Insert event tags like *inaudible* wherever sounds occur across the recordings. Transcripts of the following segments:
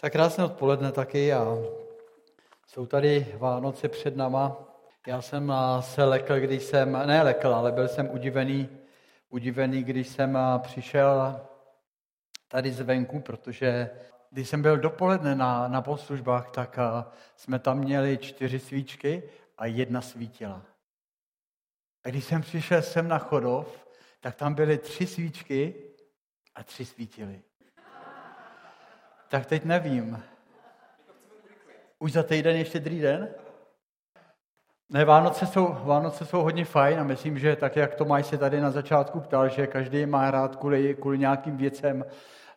Tak krásné odpoledne taky a jsou tady Vánoce před náma. Já jsem se lekl, když jsem, ne lekl, ale byl jsem udivený, udivený, když jsem přišel tady zvenku, protože když jsem byl dopoledne na, na poslužbách, tak jsme tam měli čtyři svíčky a jedna svítila. A když jsem přišel sem na Chodov, tak tam byly tři svíčky a tři svítily. Tak teď nevím. Už za týden ještě štědrý den? Ne, Vánoce jsou, Vánoce jsou hodně fajn a myslím, že tak, jak Tomáš se tady na začátku ptal, že každý má rád kvůli, kvůli nějakým věcem.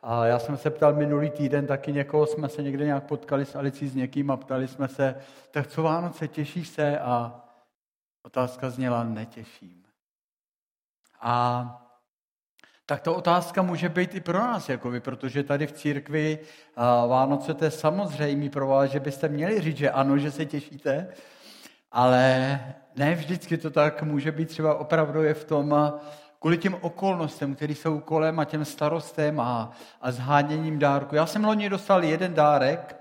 A já jsem se ptal minulý týden, taky někoho jsme se někde nějak potkali s Alicí s někým a ptali jsme se, tak co Vánoce, těšíš se? A otázka zněla, netěším. A tak to otázka může být i pro nás, jakoby, protože tady v církvi Vánoce to je samozřejmé pro vás, že byste měli říct, že ano, že se těšíte, ale ne vždycky to tak může být třeba opravdu je v tom, kvůli těm okolnostem, které jsou kolem a těm starostem a, a zháněním dárku. Já jsem loni dostal jeden dárek,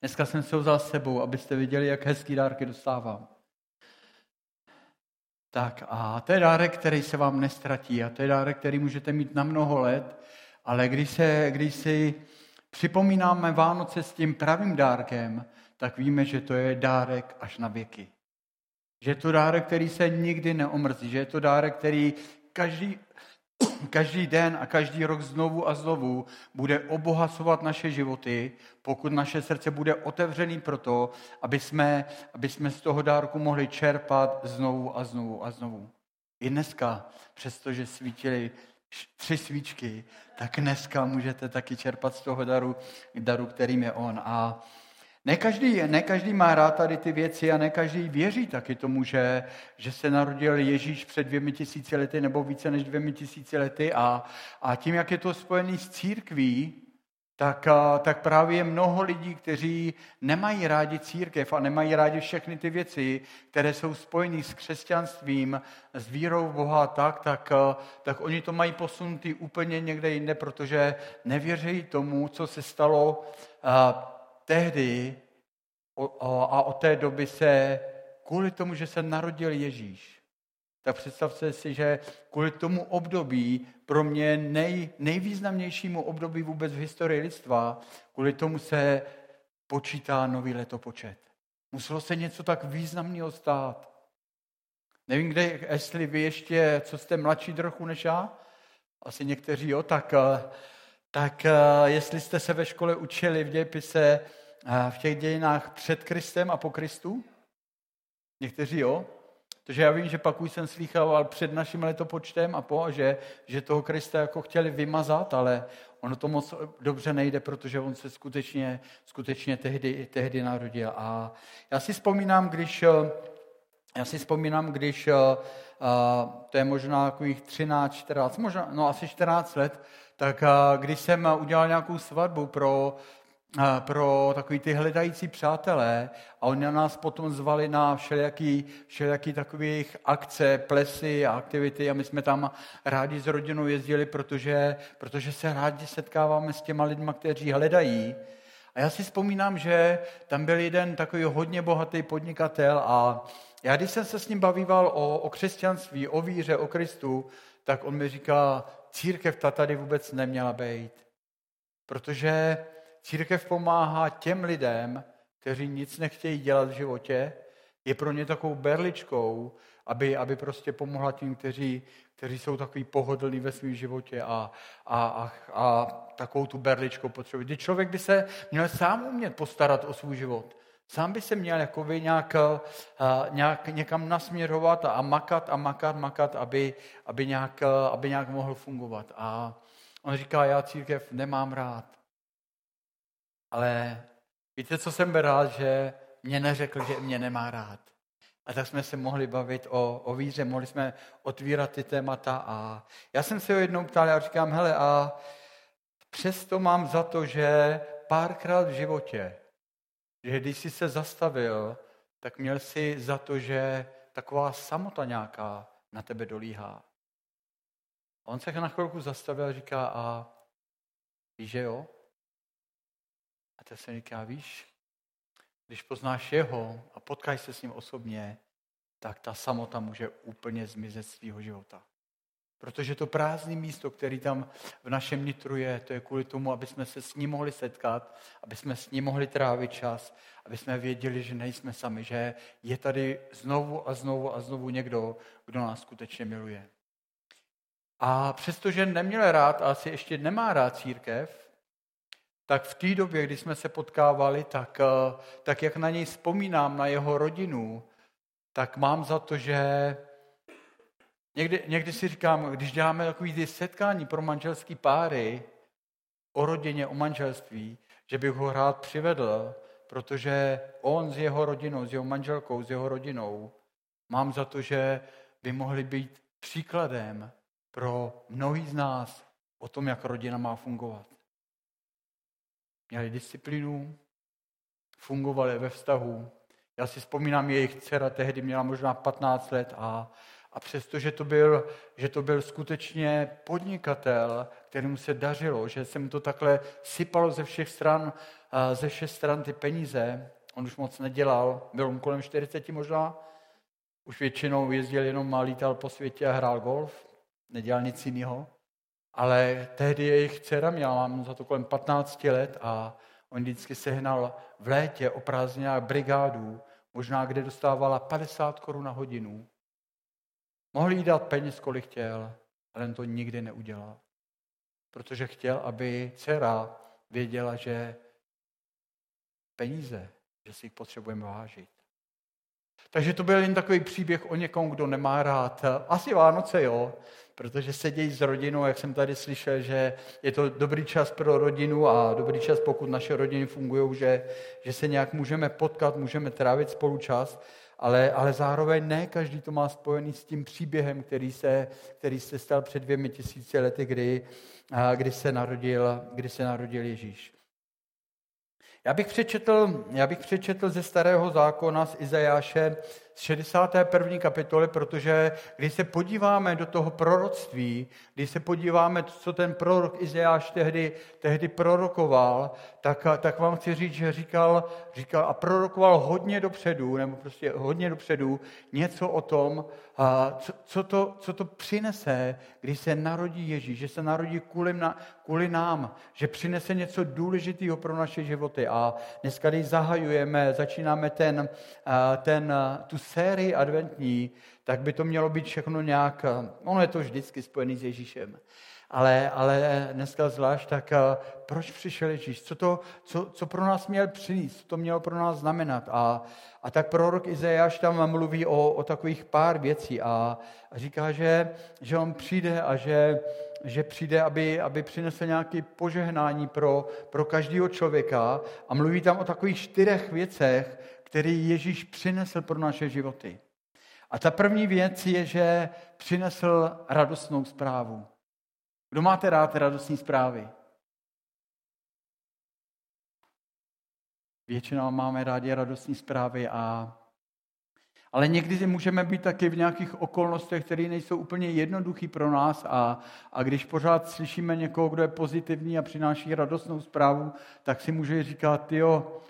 dneska jsem se ho vzal s sebou, abyste viděli, jak hezký dárky dostávám. Tak a to je dárek, který se vám nestratí a to je dárek, který můžete mít na mnoho let, ale když, se, když si připomínáme Vánoce s tím pravým dárkem, tak víme, že to je dárek až na věky. Že je to dárek, který se nikdy neomrzí, že je to dárek, který každý, každý den a každý rok znovu a znovu bude obohacovat naše životy, pokud naše srdce bude otevřený pro to, aby jsme, aby jsme z toho dárku mohli čerpat znovu a znovu a znovu. I dneska, přestože svítily tři svíčky, tak dneska můžete taky čerpat z toho daru, daru kterým je on. A ne každý, ne každý má rád tady ty věci a ne každý věří taky tomu, že, že se narodil Ježíš před dvěmi tisíci lety nebo více než dvěmi tisíci lety a, a tím, jak je to spojený s církví, tak, tak právě mnoho lidí, kteří nemají rádi církev a nemají rádi všechny ty věci, které jsou spojené s křesťanstvím, s vírou v Boha tak, tak, tak oni to mají posunutý úplně někde jinde, protože nevěří tomu, co se stalo tehdy a od té doby se, kvůli tomu, že se narodil Ježíš, tak představte si, že kvůli tomu období, pro mě nej, nejvýznamnějšímu období vůbec v historii lidstva, kvůli tomu se počítá nový letopočet. Muselo se něco tak významného stát. Nevím, kde, jestli vy ještě, co jste mladší trochu než já, asi někteří jo, tak, tak jestli jste se ve škole učili v dějepise v těch dějinách před Kristem a po Kristu? Někteří jo? Protože já vím, že pak už jsem slýchal před naším letopočtem a po, že, že toho Krista jako chtěli vymazat, ale ono to moc dobře nejde, protože on se skutečně, skutečně tehdy, tehdy narodil. A já si vzpomínám, když, já si vzpomínám, když to je možná takových 13, 14, možná, no asi 14 let, tak když jsem udělal nějakou svatbu pro pro takový ty hledající přátelé a oni na nás potom zvali na všelijaký, všelijaký takových akce, plesy a aktivity a my jsme tam rádi s rodinou jezdili, protože, protože se rádi setkáváme s těma lidma, kteří hledají. A já si vzpomínám, že tam byl jeden takový hodně bohatý podnikatel a já když jsem se s ním bavíval o, o křesťanství, o víře, o Kristu, tak on mi říká, církev ta tady vůbec neměla být. Protože Církev pomáhá těm lidem, kteří nic nechtějí dělat v životě, je pro ně takovou berličkou, aby, aby prostě pomohla tím, kteří, kteří jsou takový pohodlní ve svém životě a, a, a, a takovou tu berličkou potřebují. Kdy člověk by se měl sám umět postarat o svůj život. Sám by se měl jakoby nějak, nějak někam nasměrovat a makat a makat, makat, aby, aby, nějak, aby nějak mohl fungovat. A on říká, já církev nemám rád. Ale víte, co jsem rád, že mě neřekl, že mě nemá rád. A tak jsme se mohli bavit o, o víře, mohli jsme otvírat ty témata. A já jsem se ho jednou ptal, já říkám, hele, a přesto mám za to, že párkrát v životě, že když jsi se zastavil, tak měl si za to, že taková samota nějaká na tebe dolíhá. A on se na chvilku zastavil a říká, a víš, že jo? A se říká, víš, když poznáš jeho a potkáš se s ním osobně, tak ta samota může úplně zmizet z tvýho života. Protože to prázdné místo, který tam v našem nitru je, to je kvůli tomu, aby jsme se s ním mohli setkat, aby jsme s ním mohli trávit čas, aby jsme věděli, že nejsme sami, že je tady znovu a znovu a znovu někdo, kdo nás skutečně miluje. A přestože neměl rád a asi ještě nemá rád církev, tak v té době, kdy jsme se potkávali, tak, eh, tak jak na něj vzpomínám, na jeho rodinu, tak mám za to, že někdy, někdy si říkám, když děláme takový ty setkání pro manželský páry o rodině, o manželství, že bych ho rád přivedl, protože on s jeho rodinou, s jeho manželkou, s jeho rodinou, mám za to, že by mohli být příkladem pro mnohý z nás o tom, jak rodina má fungovat. Měli disciplínu, fungovali ve vztahu. Já si vzpomínám, jejich dcera tehdy měla možná 15 let a, a přesto, že to, byl, že to byl skutečně podnikatel, kterému se dařilo, že se mu to takhle sypalo ze všech stran, ze všech stran ty peníze, on už moc nedělal, byl on kolem 40 možná, už většinou jezdil jenom a lítal po světě a hrál golf, nedělal nic jiného. Ale tehdy jejich dcera měla, mám za to kolem 15 let a on vždycky sehnal v létě o prázdninách brigádu, možná kde dostávala 50 korun na hodinu. Mohl jí dát peněz, kolik chtěl, ale on to nikdy neudělal. Protože chtěl, aby dcera věděla, že peníze, že si jich potřebujeme vážit. Takže to byl jen takový příběh o někom, kdo nemá rád. Asi Vánoce, jo, protože sedějí s rodinou, jak jsem tady slyšel, že je to dobrý čas pro rodinu a dobrý čas, pokud naše rodiny fungují, že, že se nějak můžeme potkat, můžeme trávit spolu čas, ale, ale zároveň ne každý to má spojený s tím příběhem, který se, který se stal před dvěmi tisíci lety, kdy, kdy, se narodil, kdy se narodil Ježíš. Já bych přečetl, já bych přečetl ze starého zákona z Izajáše z 61. kapitoly, protože když se podíváme do toho proroctví, když se podíváme, co ten prorok Izajáš tehdy, tehdy prorokoval, tak, tak vám chci říct, že říkal, říkal a prorokoval hodně dopředu, nebo prostě hodně dopředu, něco o tom, co, co, to, co to přinese, když se narodí Ježíš, že se narodí kvůli, na, kvůli nám, že přinese něco důležitého pro naše životy. A dneska, když zahajujeme, začínáme ten, ten, tu sérii adventní, tak by to mělo být všechno nějak, ono je to vždycky spojený s Ježíšem, ale, ale dneska zvlášť, tak proč přišel Ježíš? Co, to, co, co pro nás měl přinést? Co to mělo pro nás znamenat? A, a tak prorok Izajáš tam mluví o, o takových pár věcí a, a říká, že, že on přijde a že, že přijde, aby, aby přinesl nějaké požehnání pro, pro každého člověka a mluví tam o takových čtyřech věcech, který Ježíš přinesl pro naše životy. A ta první věc je, že přinesl radostnou zprávu. Kdo máte rád radostní zprávy? Většinou máme rádi radostní zprávy, a, ale někdy můžeme být taky v nějakých okolnostech, které nejsou úplně jednoduché pro nás a, a když pořád slyšíme někoho, kdo je pozitivní a přináší radostnou zprávu, tak si může říkat, jo,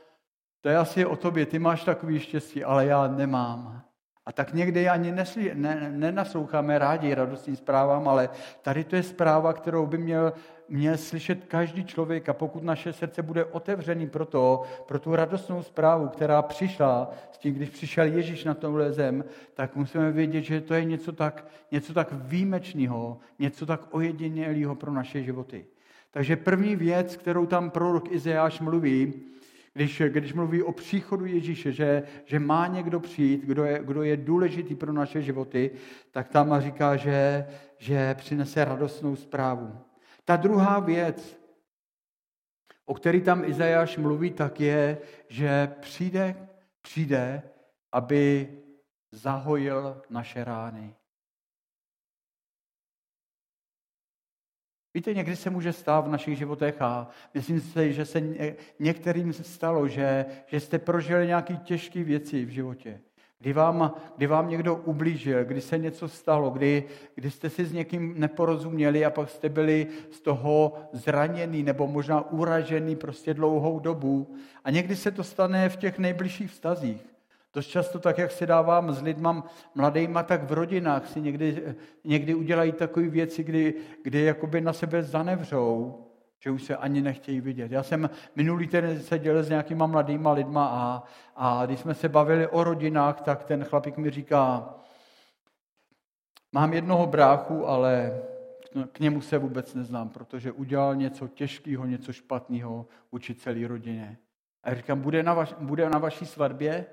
to je asi o tobě, ty máš takový štěstí, ale já nemám. A tak někdy ani nesli, ne, nenasloucháme rádi radostným zprávám, ale tady to je zpráva, kterou by měl, měl slyšet každý člověk a pokud naše srdce bude otevřený pro to, pro tu radostnou zprávu, která přišla s tím, když přišel Ježíš na tohle zem, tak musíme vědět, že to je něco tak, něco tak výjimečného, něco tak ojedinělého pro naše životy. Takže první věc, kterou tam prorok Izajáš mluví, když, když mluví o příchodu Ježíše, že, že má někdo přijít, kdo je, kdo je důležitý pro naše životy, tak tam říká, že, že přinese radostnou zprávu. Ta druhá věc, o který tam Izajáš mluví, tak je, že přijde, přijde, aby zahojil naše rány. Víte, někdy se může stát v našich životech a myslím si, že se některým stalo, že, že jste prožili nějaké těžké věci v životě. Kdy vám, kdy vám někdo ublížil, kdy se něco stalo, kdy, kdy jste si s někým neporozuměli a pak jste byli z toho zraněný nebo možná uražený prostě dlouhou dobu. A někdy se to stane v těch nejbližších vztazích. Dost často tak, jak se dávám s lidma mladýma, tak v rodinách si někdy, někdy udělají takové věci, kdy, kdy jakoby na sebe zanevřou že už se ani nechtějí vidět. Já jsem minulý týden seděl s nějakýma mladýma lidma a, a když jsme se bavili o rodinách, tak ten chlapík mi říká, mám jednoho bráchu, ale k němu se vůbec neznám, protože udělal něco těžkého, něco špatného vůči celé rodině. A já říkám, bude na, vaš, bude na vaší svatbě?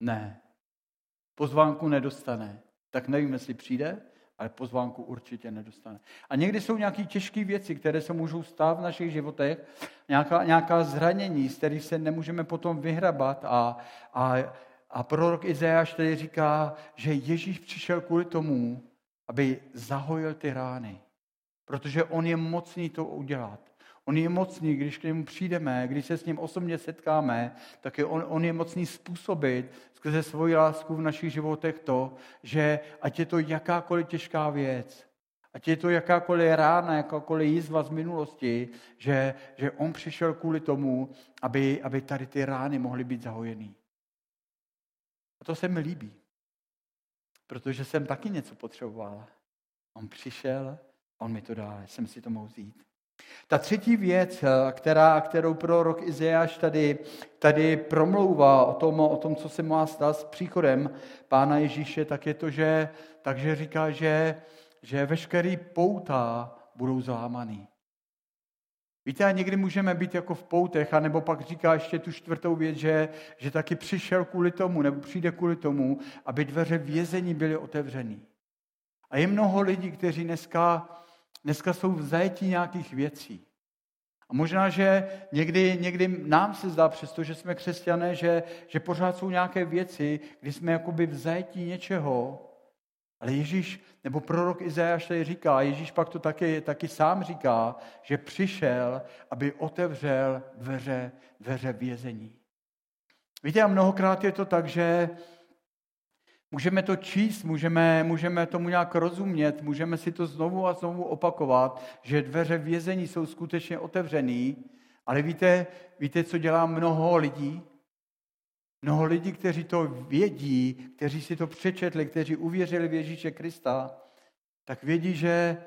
Ne. Pozvánku nedostane. Tak nevím, jestli přijde, ale pozvánku určitě nedostane. A někdy jsou nějaké těžké věci, které se můžou stát v našich životech, nějaká, nějaká zranění, z kterých se nemůžeme potom vyhrabat. A, a, a prorok Izajáš tady říká, že Ježíš přišel kvůli tomu, aby zahojil ty rány. Protože on je mocný to udělat. On je mocný, když k němu přijdeme, když se s ním osobně setkáme, tak je on, on je mocný způsobit skrze svoji lásku v našich životech to, že ať je to jakákoliv těžká věc, ať je to jakákoliv rána, jakákoliv jízva z minulosti, že, že on přišel kvůli tomu, aby, aby tady ty rány mohly být zahojený. A to se mi líbí, protože jsem taky něco potřeboval. On přišel, on mi to dal, jsem si to mohl vzít. Ta třetí věc, eh, která, kterou prorok Izajáš tady, tady promlouvá o tom, o tom, co se má stát s příchodem Pána Ježíše, tak je to, že takže říká, že, že veškerý pouta budou zlámaný. Víte, a někdy můžeme být jako v poutech, anebo pak říká ještě tu čtvrtou věc, že, že taky přišel kvůli tomu, nebo přijde kvůli tomu, aby dveře vězení byly otevřený. A je mnoho lidí, kteří dneska dneska jsou v zajetí nějakých věcí. A možná, že někdy, někdy nám se zdá, přestože jsme křesťané, že, že pořád jsou nějaké věci, kdy jsme jakoby v zajetí něčeho, ale Ježíš, nebo prorok Izajáš tady říká, Ježíš pak to taky, taky sám říká, že přišel, aby otevřel dveře, dveře vězení. Víte, a mnohokrát je to tak, že Můžeme to číst, můžeme, můžeme tomu nějak rozumět, můžeme si to znovu a znovu opakovat, že dveře vězení jsou skutečně otevřený, ale víte, víte, co dělá mnoho lidí? Mnoho lidí, kteří to vědí, kteří si to přečetli, kteří uvěřili v Ježíše Krista, tak vědí, že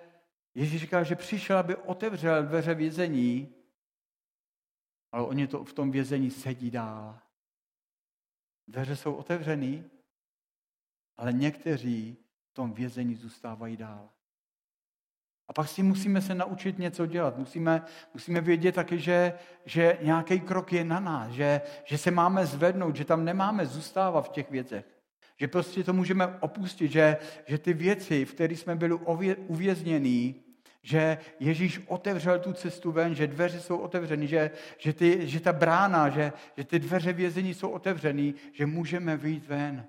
Ježíš říká, že přišel, aby otevřel dveře vězení, ale oni to v tom vězení sedí dál. Dveře jsou otevřený, ale někteří v tom vězení zůstávají dál. A pak si musíme se naučit něco dělat. Musíme, musíme vědět taky, že, že nějaký krok je na nás, že, že se máme zvednout, že tam nemáme zůstávat v těch věcech. Že prostě to můžeme opustit, že, že ty věci, v kterých jsme byli uvěznění, že Ježíš otevřel tu cestu ven, že dveře jsou otevřeny, že, že, ty, že ta brána, že, že ty dveře vězení jsou otevřeny, že můžeme vyjít ven.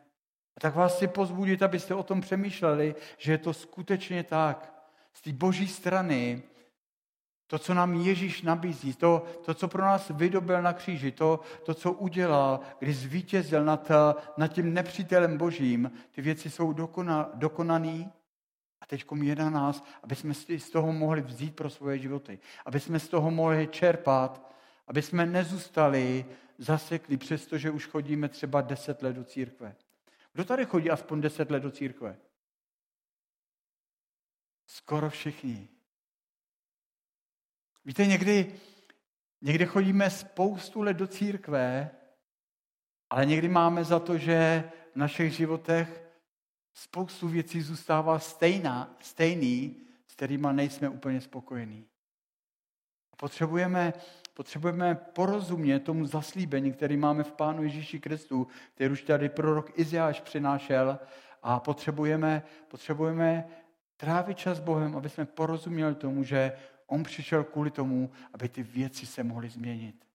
A tak vás chci pozbudit, abyste o tom přemýšleli, že je to skutečně tak. Z té boží strany to, co nám Ježíš nabízí, to, to co pro nás vydobil na kříži, to, to co udělal, když zvítězil nad, nad tím nepřítelem božím, ty věci jsou dokona, dokonaný a teď je na nás, aby jsme z toho mohli vzít pro svoje životy, aby jsme z toho mohli čerpat, aby jsme nezůstali zasekli, přestože už chodíme třeba deset let do církve. Kdo tady chodí aspoň deset let do církve? Skoro všichni. Víte, někdy, někdy chodíme spoustu let do církve, ale někdy máme za to, že v našich životech spoustu věcí zůstává stejná, stejný, s kterými nejsme úplně spokojení. Potřebujeme Potřebujeme porozumět tomu zaslíbení, který máme v Pánu Ježíši Kristu, který už tady prorok Iziáš přinášel a potřebujeme, potřebujeme trávit čas s Bohem, aby jsme porozuměli tomu, že On přišel kvůli tomu, aby ty věci se mohly změnit.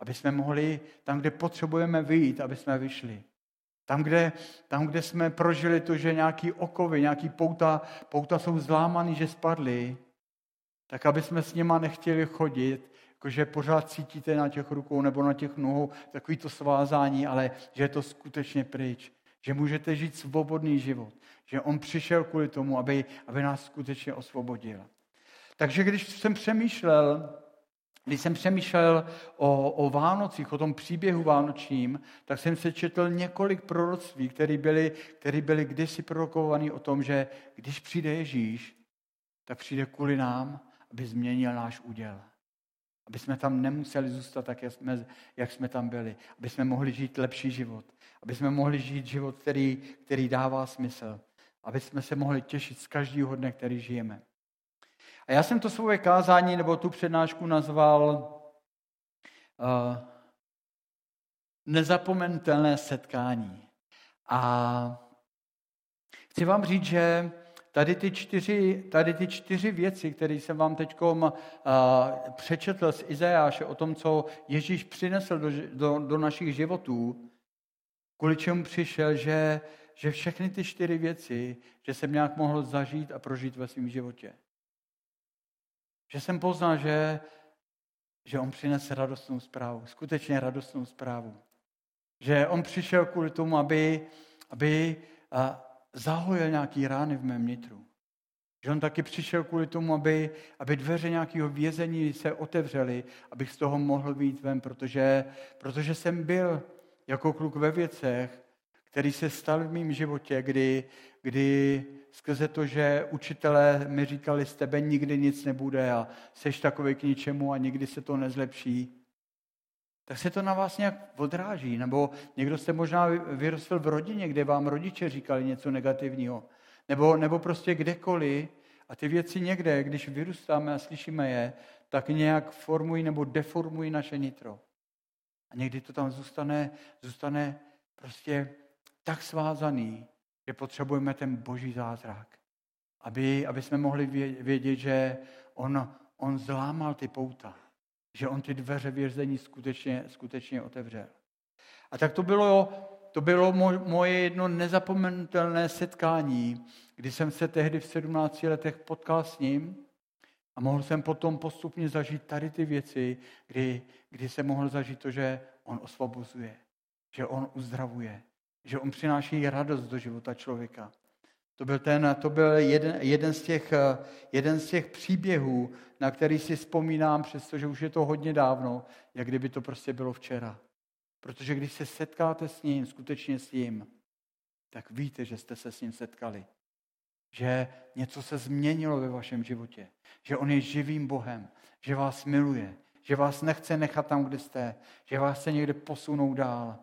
Aby jsme mohli tam, kde potřebujeme vyjít, aby jsme vyšli. Tam kde, tam, kde jsme prožili to, že nějaký okovy, nějaký pouta, pouta jsou zlámaný, že spadly, tak aby jsme s nima nechtěli chodit, jakože pořád cítíte na těch rukou nebo na těch nohou takový to svázání, ale že je to skutečně pryč. Že můžete žít svobodný život. Že on přišel kvůli tomu, aby, aby nás skutečně osvobodil. Takže když jsem přemýšlel, když jsem přemýšlel o, o Vánocích, o tom příběhu vánočním, tak jsem se četl několik proroctví, které byly, které byly kdysi prorokované o tom, že když přijde Ježíš, tak přijde kvůli nám, aby změnil náš úděl. Aby jsme tam nemuseli zůstat tak, jak jsme, jak jsme tam byli. Aby jsme mohli žít lepší život. Aby jsme mohli žít život, který, který dává smysl. Aby jsme se mohli těšit z každého dne, který žijeme. A já jsem to svoje kázání nebo tu přednášku nazval uh, nezapomenutelné setkání. A chci vám říct, že tady ty čtyři, tady ty čtyři věci, které jsem vám teď uh, přečetl z Izajáše o tom, co Ježíš přinesl do, do, do našich životů, kvůli čemu přišel, že, že všechny ty čtyři věci, že jsem nějak mohl zažít a prožít ve svém životě. Že jsem poznal, že, že on přinese radostnou zprávu, skutečně radostnou zprávu. Že on přišel kvůli tomu, aby, aby zahojil nějaký rány v mém nitru. Že on taky přišel kvůli tomu, aby, aby dveře nějakého vězení se otevřely, abych z toho mohl být ven, protože, protože jsem byl jako kluk ve věcech, který se stal v mém životě, kdy, kdy skrze to, že učitelé mi říkali, z tebe nikdy nic nebude a seš takový k ničemu a nikdy se to nezlepší, tak se to na vás nějak odráží. Nebo někdo jste možná vyrostl v rodině, kde vám rodiče říkali něco negativního. Nebo, nebo prostě kdekoliv. A ty věci někde, když vyrůstáme a slyšíme je, tak nějak formují nebo deformují naše nitro. A někdy to tam zůstane, zůstane prostě tak svázaný, že potřebujeme ten boží zázrak. Aby, aby jsme mohli vědět, že on, on zlámal ty pouta. Že on ty dveře vězení skutečně, skutečně otevřel. A tak to bylo, to bylo moje jedno nezapomenutelné setkání, kdy jsem se tehdy v 17 letech potkal s ním a mohl jsem potom postupně zažít tady ty věci, kdy, kdy jsem mohl zažít to, že on osvobozuje, že on uzdravuje, že on přináší radost do života člověka. To byl, ten, to byl jeden, jeden, z těch, jeden z těch příběhů, na který si vzpomínám, přestože už je to hodně dávno, jak kdyby to prostě bylo včera. Protože když se setkáte s ním, skutečně s ním, tak víte, že jste se s ním setkali. Že něco se změnilo ve vašem životě. Že on je živým Bohem. Že vás miluje. Že vás nechce nechat tam, kde jste. Že vás chce někde posunout dál.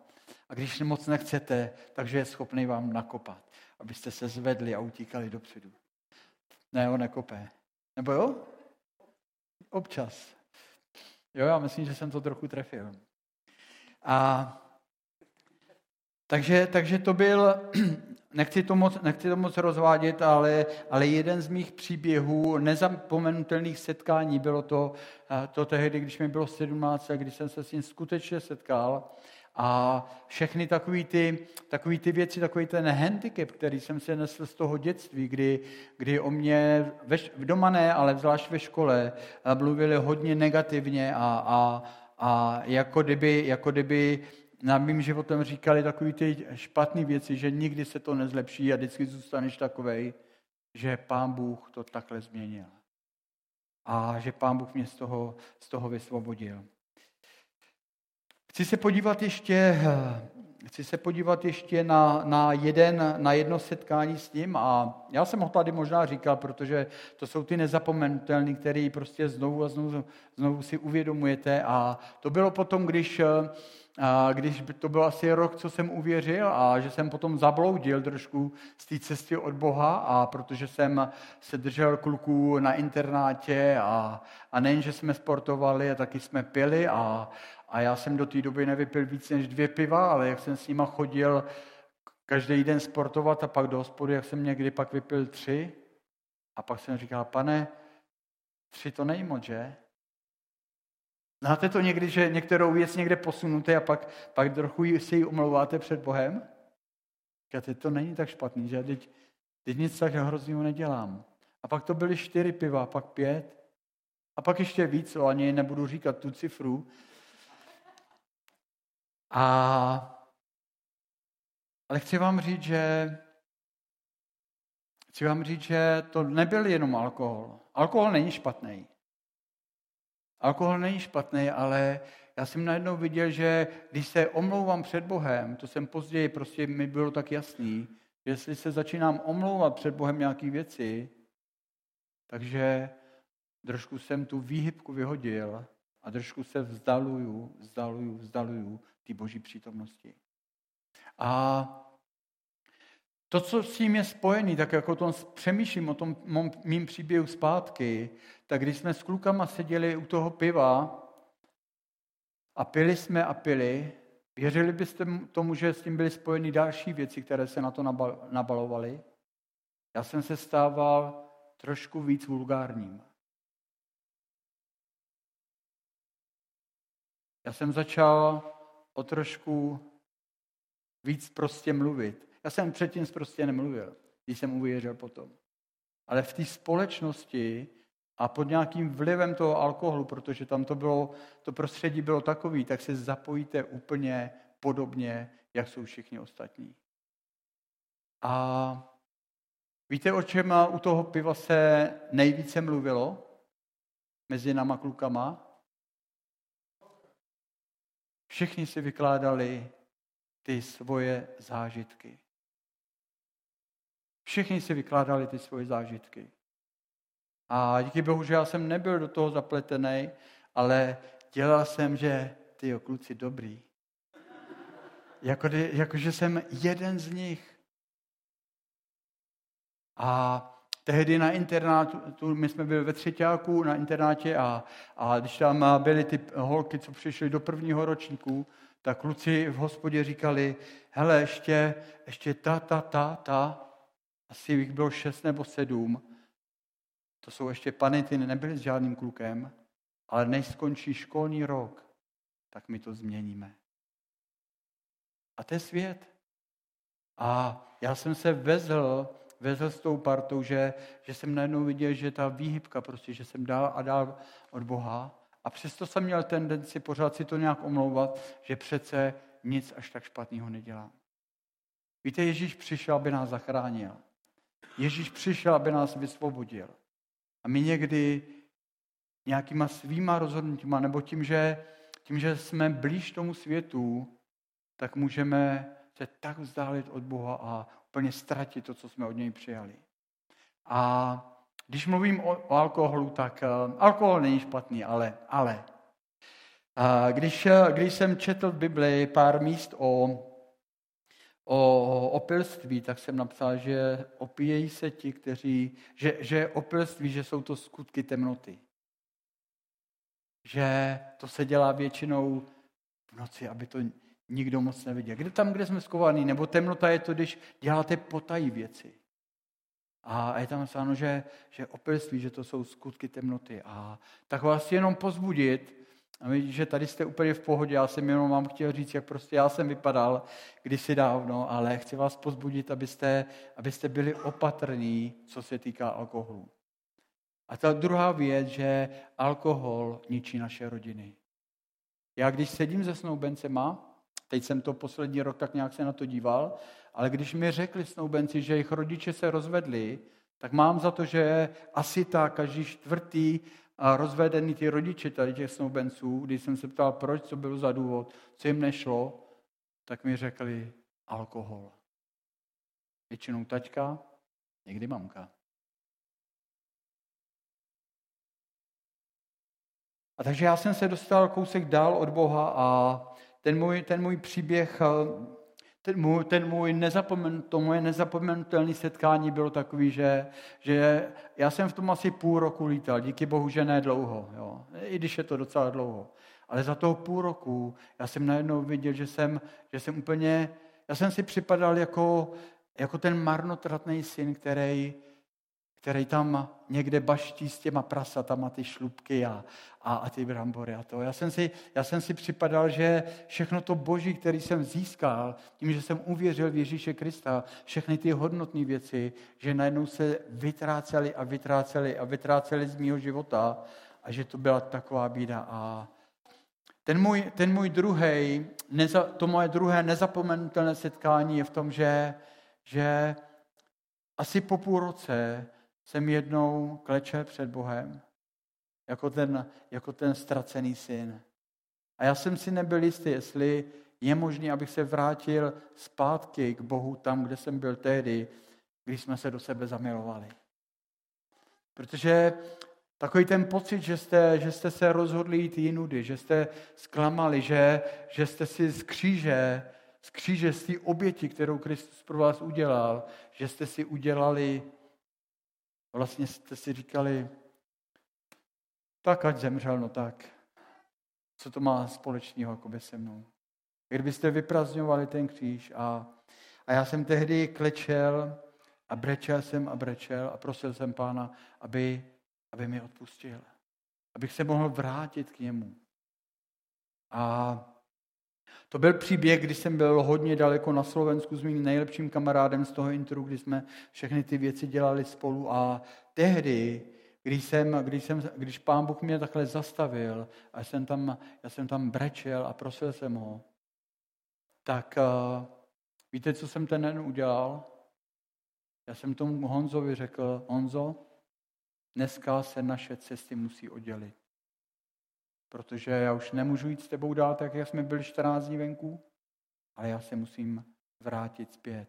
A když moc nechcete, takže je schopný vám nakopat, abyste se zvedli a utíkali dopředu. Ne, on nekopé. Nebo jo? Občas. Jo, já myslím, že jsem to trochu trefil. A takže, takže to byl, *clears throat* nechci to moc, nechci to moc rozvádět, ale, ale jeden z mých příběhů, nezapomenutelných setkání, bylo to, to tehdy, když mi bylo 17, když jsem se s ním skutečně setkal a všechny takové ty, takový ty věci, takový ten handicap, který jsem se nesl z toho dětství, kdy, kdy o mě ve, doma ne, ale zvlášť ve škole eh, mluvili hodně negativně a, a, a jako, kdyby, jako kdyby na mým životem říkali takové ty špatné věci, že nikdy se to nezlepší a vždycky zůstaneš takovej, že pán Bůh to takhle změnil. A že pán Bůh mě z toho, z toho vysvobodil. Chci se podívat ještě, chci se podívat ještě na, na, jeden, na jedno setkání s ním a já jsem ho tady možná říkal, protože to jsou ty nezapomenutelné, které prostě znovu a znovu, znovu si uvědomujete a to bylo potom, když když to byl asi rok, co jsem uvěřil a že jsem potom zabloudil trošku z té cesty od Boha a protože jsem se držel kluků na internátě a, a nejen, že jsme sportovali, a taky jsme pili a, a já jsem do té doby nevypil víc než dvě piva, ale jak jsem s nima chodil každý den sportovat a pak do hospody, jak jsem někdy pak vypil tři. A pak jsem říkal, pane, tři to není moc, že? Znáte to někdy, že některou věc někde posunuté a pak, pak trochu si ji omlouváte před Bohem? Říkáte, to není tak špatný, že? Teď, teď nic tak hrozného nedělám. A pak to byly čtyři piva, pak pět. A pak ještě víc, co ani nebudu říkat tu cifru. A, ale chci vám říct, že chci vám říct, že to nebyl jenom alkohol. Alkohol není špatný. Alkohol není špatný, ale já jsem najednou viděl, že když se omlouvám před Bohem, to jsem později, prostě mi bylo tak jasný, že jestli se začínám omlouvat před Bohem nějaké věci, takže trošku jsem tu výhybku vyhodil a trošku se vzdaluju, vzdaluju, vzdaluju té boží přítomnosti. A to, co s tím je spojený, tak jako tom přemýšlím o tom mým příběhu zpátky, tak když jsme s klukama seděli u toho piva a pili jsme a pili, věřili byste tomu, že s tím byly spojeny další věci, které se na to nabalovaly? Já jsem se stával trošku víc vulgárním. Já jsem začal o trošku víc prostě mluvit. Já jsem předtím prostě nemluvil, když jsem uvěřil potom. Ale v té společnosti a pod nějakým vlivem toho alkoholu, protože tam to, bylo, to prostředí bylo takový, tak se zapojíte úplně podobně, jak jsou všichni ostatní. A víte, o čem u toho piva se nejvíce mluvilo mezi náma klukama? Všichni si vykládali ty svoje zážitky. Všichni si vykládali ty svoje zážitky. A díky bohu, že já jsem nebyl do toho zapletený, ale dělal jsem, že ty kluci dobrý. Jako, jako, že jsem jeden z nich. A tehdy na internátu, my jsme byli ve třetíku na internátě a, a když tam byly ty holky, co přišly do prvního ročníku, tak kluci v hospodě říkali, hele, ještě, ještě ta, ta, ta, ta, asi jich bylo šest nebo sedm, to jsou ještě pany, ty nebyly s žádným klukem, ale než skončí školní rok, tak my to změníme. A to je svět. A já jsem se vezl, vezl s tou partou, že, že jsem najednou viděl, že ta výhybka prostě, že jsem dál a dál od Boha. A přesto jsem měl tendenci pořád si to nějak omlouvat, že přece nic až tak špatného nedělám. Víte, Ježíš přišel, aby nás zachránil. Ježíš přišel, aby nás vysvobodil. A my někdy nějakýma svýma rozhodnutíma, nebo tím, že, tím, že jsme blíž tomu světu, tak můžeme se tak vzdálit od Boha a úplně ztratit to, co jsme od něj přijali. A když mluvím o, alkoholu, tak uh, alkohol není špatný, ale, ale. Uh, když, uh, když jsem četl v Bibli pár míst o opilství, tak jsem napsal, že opíjejí se ti, kteří, že, že opilství, že jsou to skutky temnoty. Že to se dělá většinou v noci, aby to nikdo moc neviděl. Kde tam, kde jsme skovaní, nebo temnota je to, když děláte potají věci. A je tam napsáno, že, že opilství, že to jsou skutky temnoty. A tak vás jenom pozbudit, a vidíte, že tady jste úplně v pohodě, já jsem jenom vám chtěl říct, jak prostě já jsem vypadal kdysi dávno, ale chci vás pozbudit, abyste, abyste byli opatrní, co se týká alkoholu. A ta druhá věc, že alkohol ničí naše rodiny. Já když sedím se snoubencema, teď jsem to poslední rok tak nějak se na to díval, ale když mi řekli snoubenci, že jejich rodiče se rozvedli, tak mám za to, že asi tak každý čtvrtý a rozvedený ty rodiče tady těch snoubenců, když jsem se ptal, proč, co byl za důvod, co jim nešlo, tak mi řekli alkohol. Většinou taťka, někdy mamka. A takže já jsem se dostal kousek dál od Boha a ten můj, ten můj příběh ten můj, ten můj nezapomen, to moje nezapomenutelné setkání bylo takový, že, že já jsem v tom asi půl roku lítal, díky bohu, že ne dlouho, jo. i když je to docela dlouho. Ale za toho půl roku já jsem najednou viděl, že jsem, že jsem úplně, já jsem si připadal jako, jako ten marnotratný syn, který, který tam někde baští s těma prasatama ty šlubky a, a, a ty brambory a to. Já jsem, si, já jsem si připadal, že všechno to boží, který jsem získal, tím, že jsem uvěřil v Ježíše Krista, všechny ty hodnotné věci, že najednou se vytrácely a vytrácely a vytrácely z mého života a že to byla taková bída. A ten můj, ten můj druhý, neza, to moje druhé nezapomenutelné setkání je v tom, že, že asi po půl roce jsem jednou klečel před Bohem, jako ten, jako ten ztracený syn. A já jsem si nebyl jistý, jestli je možné, abych se vrátil zpátky k Bohu tam, kde jsem byl tehdy, když jsme se do sebe zamilovali. Protože takový ten pocit, že jste, že jste se rozhodli jít jinudy, že jste zklamali, že, že jste si z kříže, z kříže, z té oběti, kterou Kristus pro vás udělal, že jste si udělali, vlastně jste si říkali, tak ať zemřel, no tak. Co to má společného jakoby se mnou? Kdybyste vyprazňovali ten kříž a, a já jsem tehdy klečel a brečel jsem a brečel a prosil jsem pána, aby, aby mi odpustil. Abych se mohl vrátit k němu. A to byl příběh, kdy jsem byl hodně daleko na Slovensku s mým nejlepším kamarádem z toho intru, kdy jsme všechny ty věci dělali spolu a tehdy, když, jsem, když, jsem, když pán Bůh mě takhle zastavil a jsem tam, já jsem tam brečel a prosil jsem ho, tak uh, víte, co jsem ten den udělal? Já jsem tomu Honzovi řekl, Honzo, dneska se naše cesty musí oddělit. Protože já už nemůžu jít s tebou dál, tak jak jsme byli 14 dní venku, ale já se musím vrátit zpět.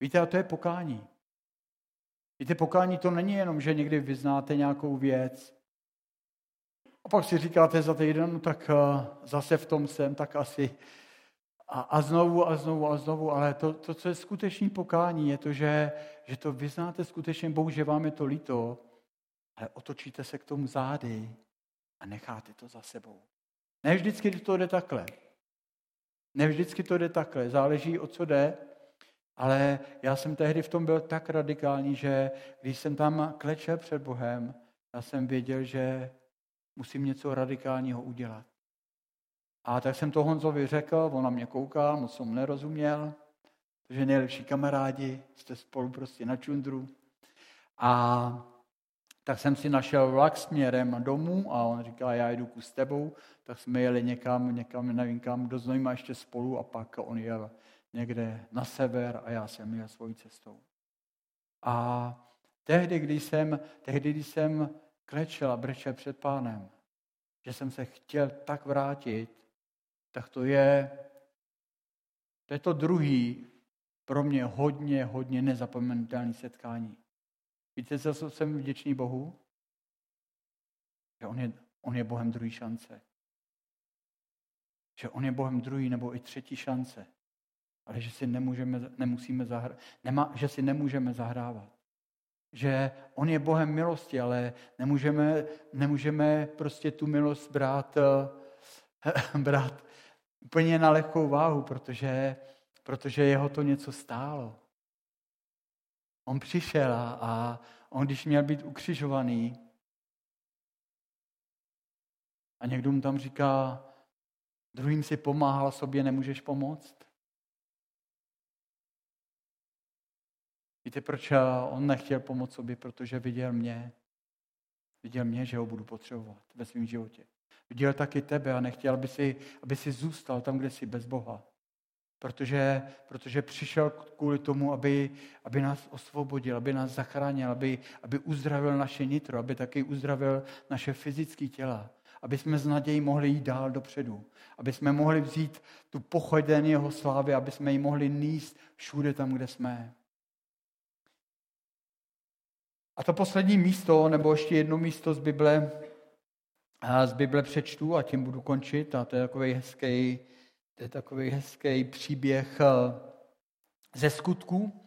Víte, a to je pokání. Víte, pokání to není jenom, že někdy vyznáte nějakou věc a pak si říkáte za týden, no tak uh, zase v tom jsem, tak asi a, a znovu a znovu a znovu, ale to, to, co je skutečný pokání, je to, že, že to vyznáte skutečně Bohu, že vám je to líto, ale otočíte se k tomu zády a necháte to za sebou. Ne vždycky to jde takhle. Ne vždycky to jde takhle. Záleží, o co jde, ale já jsem tehdy v tom byl tak radikální, že když jsem tam klečel před Bohem, já jsem věděl, že musím něco radikálního udělat. A tak jsem to Honzovi řekl, on na mě kouká, moc jsem nerozuměl, protože nejlepší kamarádi, jste spolu prostě na čundru. A tak jsem si našel vlak směrem domů a on říká, já jdu ku s tebou, tak jsme jeli někam, někam, nevím kam, do Znojma ještě spolu a pak on jel někde na sever a já jsem jel svojí cestou. A tehdy, když jsem, tehdy, když jsem klečel a brečel před pánem, že jsem se chtěl tak vrátit, tak to je, to je to druhý pro mě hodně, hodně nezapomenutelné setkání. Víte, za co jsem vděčný Bohu? Že on je, on je Bohem druhý šance. Že on je Bohem druhý nebo i třetí šance. Ale že si nemůžeme, nemusíme zahra, nemá, že si nemůžeme zahrávat. Že on je Bohem milosti, ale nemůžeme, nemůžeme prostě tu milost brát, *laughs* brát úplně na lehkou váhu, protože, protože jeho to něco stálo. On přišel a, on, když měl být ukřižovaný, a někdo mu tam říká, druhým si pomáhal, sobě nemůžeš pomoct. Víte, proč on nechtěl pomoct sobě? Protože viděl mě. Viděl mě, že ho budu potřebovat ve svém životě. Viděl taky tebe a nechtěl, aby si, aby si zůstal tam, kde jsi bez Boha. Protože, protože přišel kvůli tomu, aby, aby nás osvobodil, aby nás zachránil, aby, aby uzdravil naše nitro, aby taky uzdravil naše fyzické těla, aby jsme s nadějí mohli jít dál dopředu, aby jsme mohli vzít tu pochoden jeho slávy, aby jsme ji mohli níst všude tam, kde jsme. A to poslední místo, nebo ještě jedno místo z Bible, z Bible přečtu a tím budu končit. A to je takový hezký, to je takový hezký příběh eh, ze skutků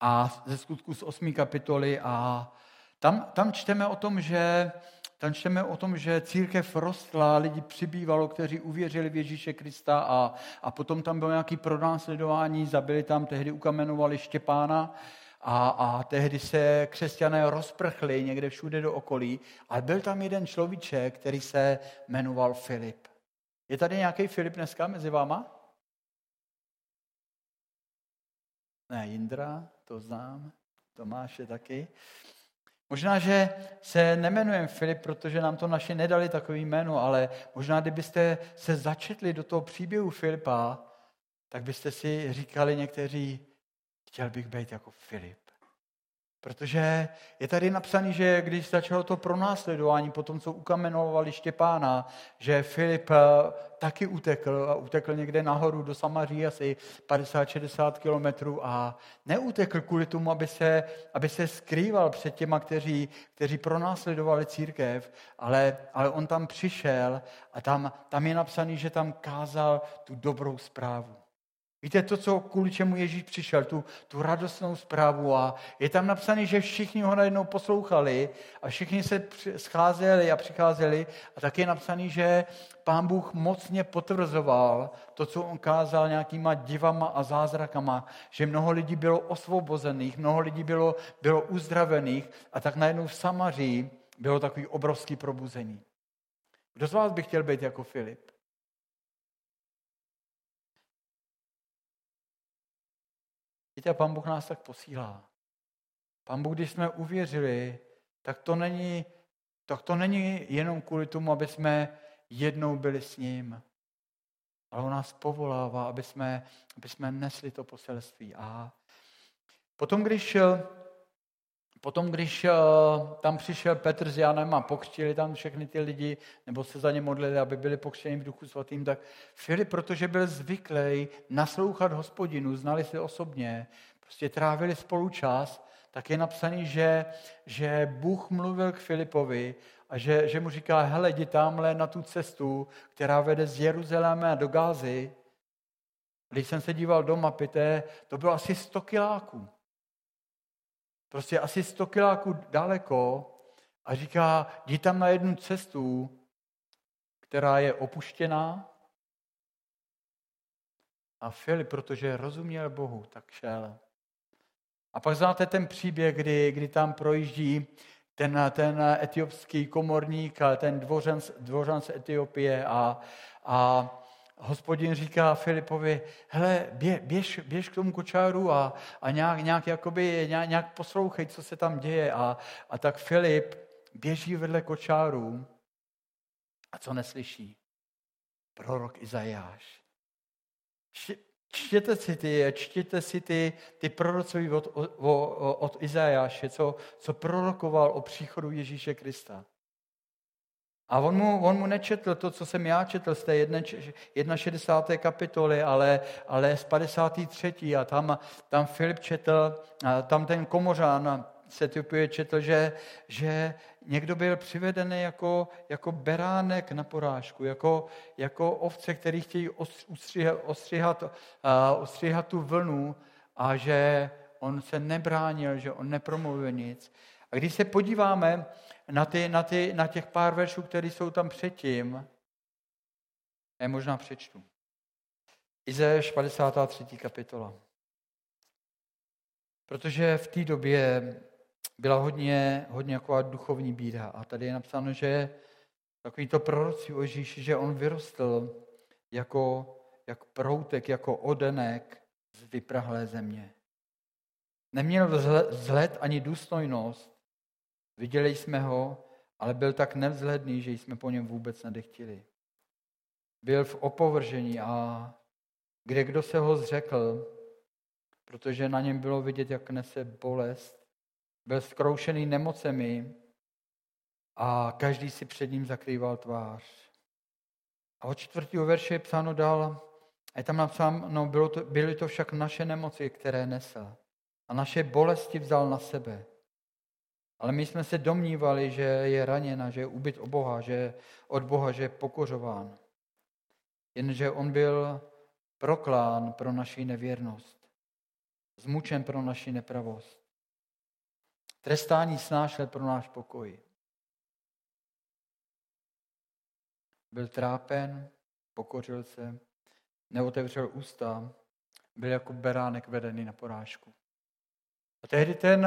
a ze skutků z osmé kapitoly a tam, tam čteme o tom, že tam čteme o tom, že církev rostla, lidi přibývalo, kteří uvěřili v Ježíše Krista a, a potom tam bylo nějaké pronásledování, zabili tam, tehdy ukamenovali Štěpána a, a tehdy se křesťané rozprchli někde všude do okolí, ale byl tam jeden človíček, který se jmenoval Filip. Je tady nějaký Filip dneska mezi váma? Ne, Jindra, to znám, Tomáš je taky. Možná, že se nemenujeme Filip, protože nám to naše nedali takový jméno, ale možná, kdybyste se začetli do toho příběhu Filipa, tak byste si říkali někteří, chtěl bych být jako Filip. Protože je tady napsaný, že když začalo to pronásledování, potom co ukamenovali Štěpána, že Filip eh, taky utekl a utekl někde nahoru do Samaří asi 50-60 kilometrů a neutekl kvůli tomu, aby se, aby se skrýval před těma, kteří, kteří pronásledovali církev, ale, ale on tam přišel a tam, tam je napsaný, že tam kázal tu dobrou zprávu. Víte, to, co, kvůli čemu Ježíš přišel, tu, tu radostnou zprávu a je tam napsané, že všichni ho najednou poslouchali a všichni se scházeli a přicházeli a tak je napsané, že pán Bůh mocně potvrzoval to, co on kázal nějakýma divama a zázrakama, že mnoho lidí bylo osvobozených, mnoho lidí bylo, bylo uzdravených a tak najednou v Samaří bylo takový obrovský probuzení. Kdo z vás by chtěl být jako Filip? Víte, Pán Bůh nás tak posílá. Pán Bůh, když jsme uvěřili, tak to není, tak to není jenom kvůli tomu, aby jsme jednou byli s ním, ale on nás povolává, aby jsme, aby jsme nesli to poselství. A potom, když Potom, když uh, tam přišel Petr s Janem a pokřtili tam všechny ty lidi, nebo se za ně modlili, aby byli pokřtěni v duchu svatým, tak Filip, protože byl zvyklý naslouchat hospodinu, znali se osobně, prostě trávili spolu čas, tak je napsaný, že, že Bůh mluvil k Filipovi a že, že mu říká, hele, jdi tamhle na tu cestu, která vede z Jeruzaléma do Gázy. Když jsem se díval do mapy, to bylo asi 100 kiláků prostě asi 100 kiláků daleko a říká, jdi tam na jednu cestu, která je opuštěná. A Filip, protože rozuměl Bohu, tak šel. A pak znáte ten příběh, kdy, kdy tam projíždí ten, ten etiopský komorník, ten dvořan, dvořan z Etiopie a, a hospodin říká Filipovi, hele, bě, běž, běž k tomu kočáru a, a nějak, nějak, jakoby, nějak, nějak poslouchej, co se tam děje. A, a tak Filip běží vedle kočáru a co neslyší? Prorok Izajáš. Čtěte si ty, čtěte si ty, ty proroctví od, od, od Izajáše, co, co prorokoval o příchodu Ježíše Krista. A on mu, on mu nečetl to, co jsem já četl z té 61. kapitoly, ale, ale z 53. A tam, tam Filip četl, tam ten komořán se typuje četl, že, že někdo byl přivedený jako, jako beránek na porážku, jako, jako ovce, který chtějí ostříhat, ostříhat, ostříhat tu vlnu a že on se nebránil, že on nepromluvil nic. A když se podíváme na, ty, na, ty, na těch pár veršů, které jsou tam předtím, je možná přečtu. Izeš 53. kapitola. Protože v té době byla hodně, hodně jako duchovní bída. A tady je napsáno, že takový to prorocí o Ježíši, že on vyrostl jako, jak proutek, jako odenek z vyprahlé země. Neměl vzhled ani důstojnost, Viděli jsme ho, ale byl tak nevzhledný, že jsme po něm vůbec nedechtili. Byl v opovržení a kde kdo se ho zřekl, protože na něm bylo vidět, jak nese bolest, byl zkroušený nemocemi a každý si před ním zakrýval tvář. A od čtvrtého verše je psáno dál, a je tam napsáno, no, bylo to, byly to však naše nemoci, které nesl. A naše bolesti vzal na sebe. Ale my jsme se domnívali, že je raněna, že je ubyt od Boha, že od Boha, že je pokořován. Jenže on byl proklán pro naši nevěrnost, zmučen pro naši nepravost. Trestání snášel pro náš pokoj. Byl trápen, pokořil se, neotevřel ústa, byl jako beránek vedený na porážku. A tehdy ten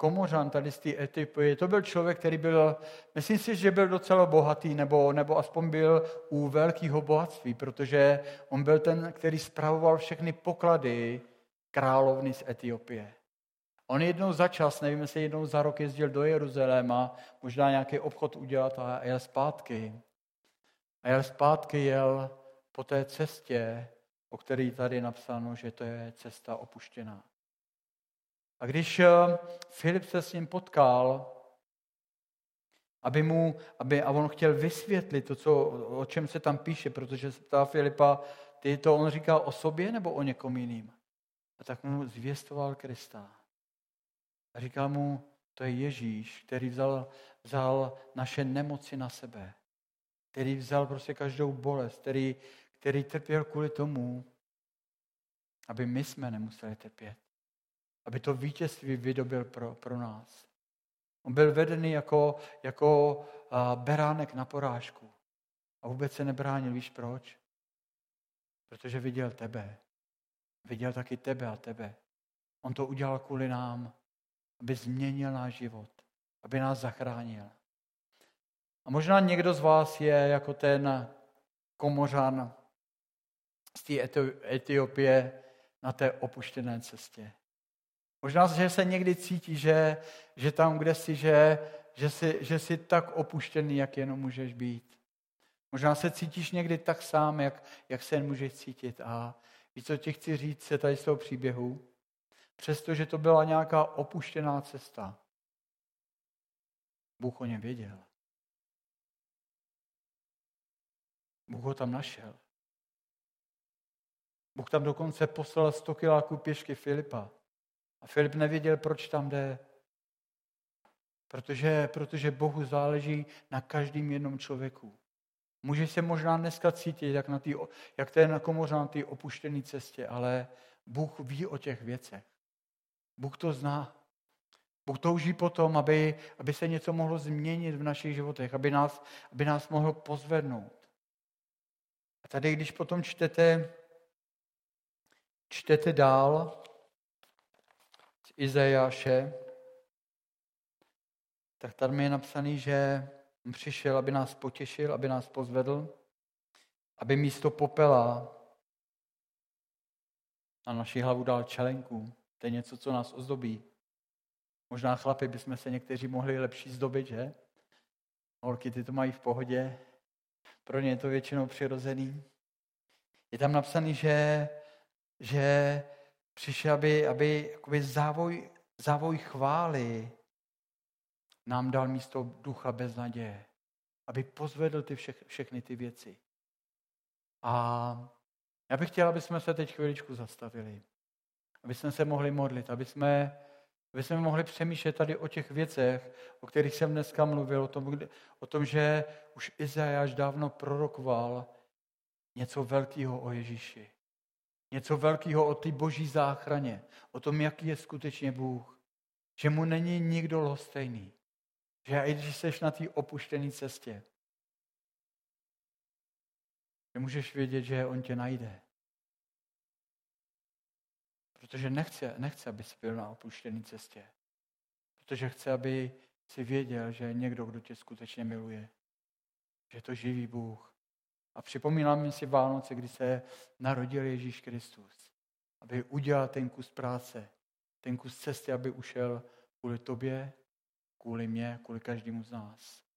komořan tady z té Etiopie, to byl člověk, který byl, myslím si, že byl docela bohatý, nebo, nebo aspoň byl u velkého bohatství, protože on byl ten, který spravoval všechny poklady královny z Etiopie. On jednou za čas, nevím, jestli jednou za rok jezdil do Jeruzaléma, možná nějaký obchod udělat a jel zpátky. A jel zpátky, jel po té cestě, o které tady je napsáno, že to je cesta opuštěná. A když eh, Filip se s ním potkal, aby mu, aby, a on chtěl vysvětlit to, co, o čem se tam píše, protože se ptá Filipa, ty to on říkal o sobě nebo o někom jiným? A tak mu zvěstoval Krista. A říkal mu, to je Ježíš, který vzal, vzal naše nemoci na sebe. Který vzal prostě každou bolest, který, který trpěl kvůli tomu, aby my jsme nemuseli trpět. Aby to vítězství vydobil pro, pro nás. On byl vedený jako, jako beránek na porážku. A vůbec se nebránil. Víš proč? Protože viděl tebe. Viděl taky tebe a tebe. On to udělal kvůli nám, aby změnil náš život, aby nás zachránil. A možná někdo z vás je jako ten komořan z té Etiopie na té opuštěné cestě. Možná, že se někdy cítí, že, že tam, kde jsi, že, že, jsi, že jsi tak opuštěný, jak jenom můžeš být. Možná se cítíš někdy tak sám, jak, jak se jen můžeš cítit. A víš, co ti chci říct se tady z toho příběhu? Přestože to byla nějaká opuštěná cesta, Bůh o něm věděl. Bůh ho tam našel. Bůh tam dokonce poslal 100 kiláků pěšky Filipa. A Filip nevěděl, proč tam jde. Protože, protože Bohu záleží na každém jednom člověku. Může se možná dneska cítit, jak, na tý, jak ten komoř na té opuštěné cestě, ale Bůh ví o těch věcech. Bůh to zná. Bůh touží potom, aby, aby se něco mohlo změnit v našich životech, aby nás, aby nás mohlo pozvednout. A tady, když potom čtete, čtete dál, Izajáše, tak tam je napsaný, že přišel, aby nás potěšil, aby nás pozvedl, aby místo popela na naši hlavu dal čelenku. To je něco, co nás ozdobí. Možná chlapi bychom se někteří mohli lepší zdobit, že? Holky, ty to mají v pohodě. Pro ně je to většinou přirozený. Je tam napsaný, že, že přišel, aby, aby jakoby závoj, závoj chvály nám dal místo ducha bez naděje. Aby pozvedl ty vše, všechny ty věci. A já bych chtěl, aby jsme se teď chviličku zastavili. Aby jsme se mohli modlit, aby jsme, aby jsme mohli přemýšlet tady o těch věcech, o kterých jsem dneska mluvil, o tom, o tom že už Izajáš dávno prorokoval něco velkého o Ježíši. Něco velkého o té boží záchraně, o tom, jaký je skutečně Bůh. Že mu není nikdo lhostejný. Že i když jsi na té opuštěné cestě, že můžeš vědět, že on tě najde. Protože nechce, nechce, aby jsi byl na opuštěné cestě. Protože chce, aby si věděl, že je někdo, kdo tě skutečně miluje. Že je to živý Bůh. A připomínáme si Vánoce, kdy se narodil Ježíš Kristus, aby udělal ten kus práce, ten kus cesty, aby ušel kvůli tobě, kvůli mě, kvůli každému z nás.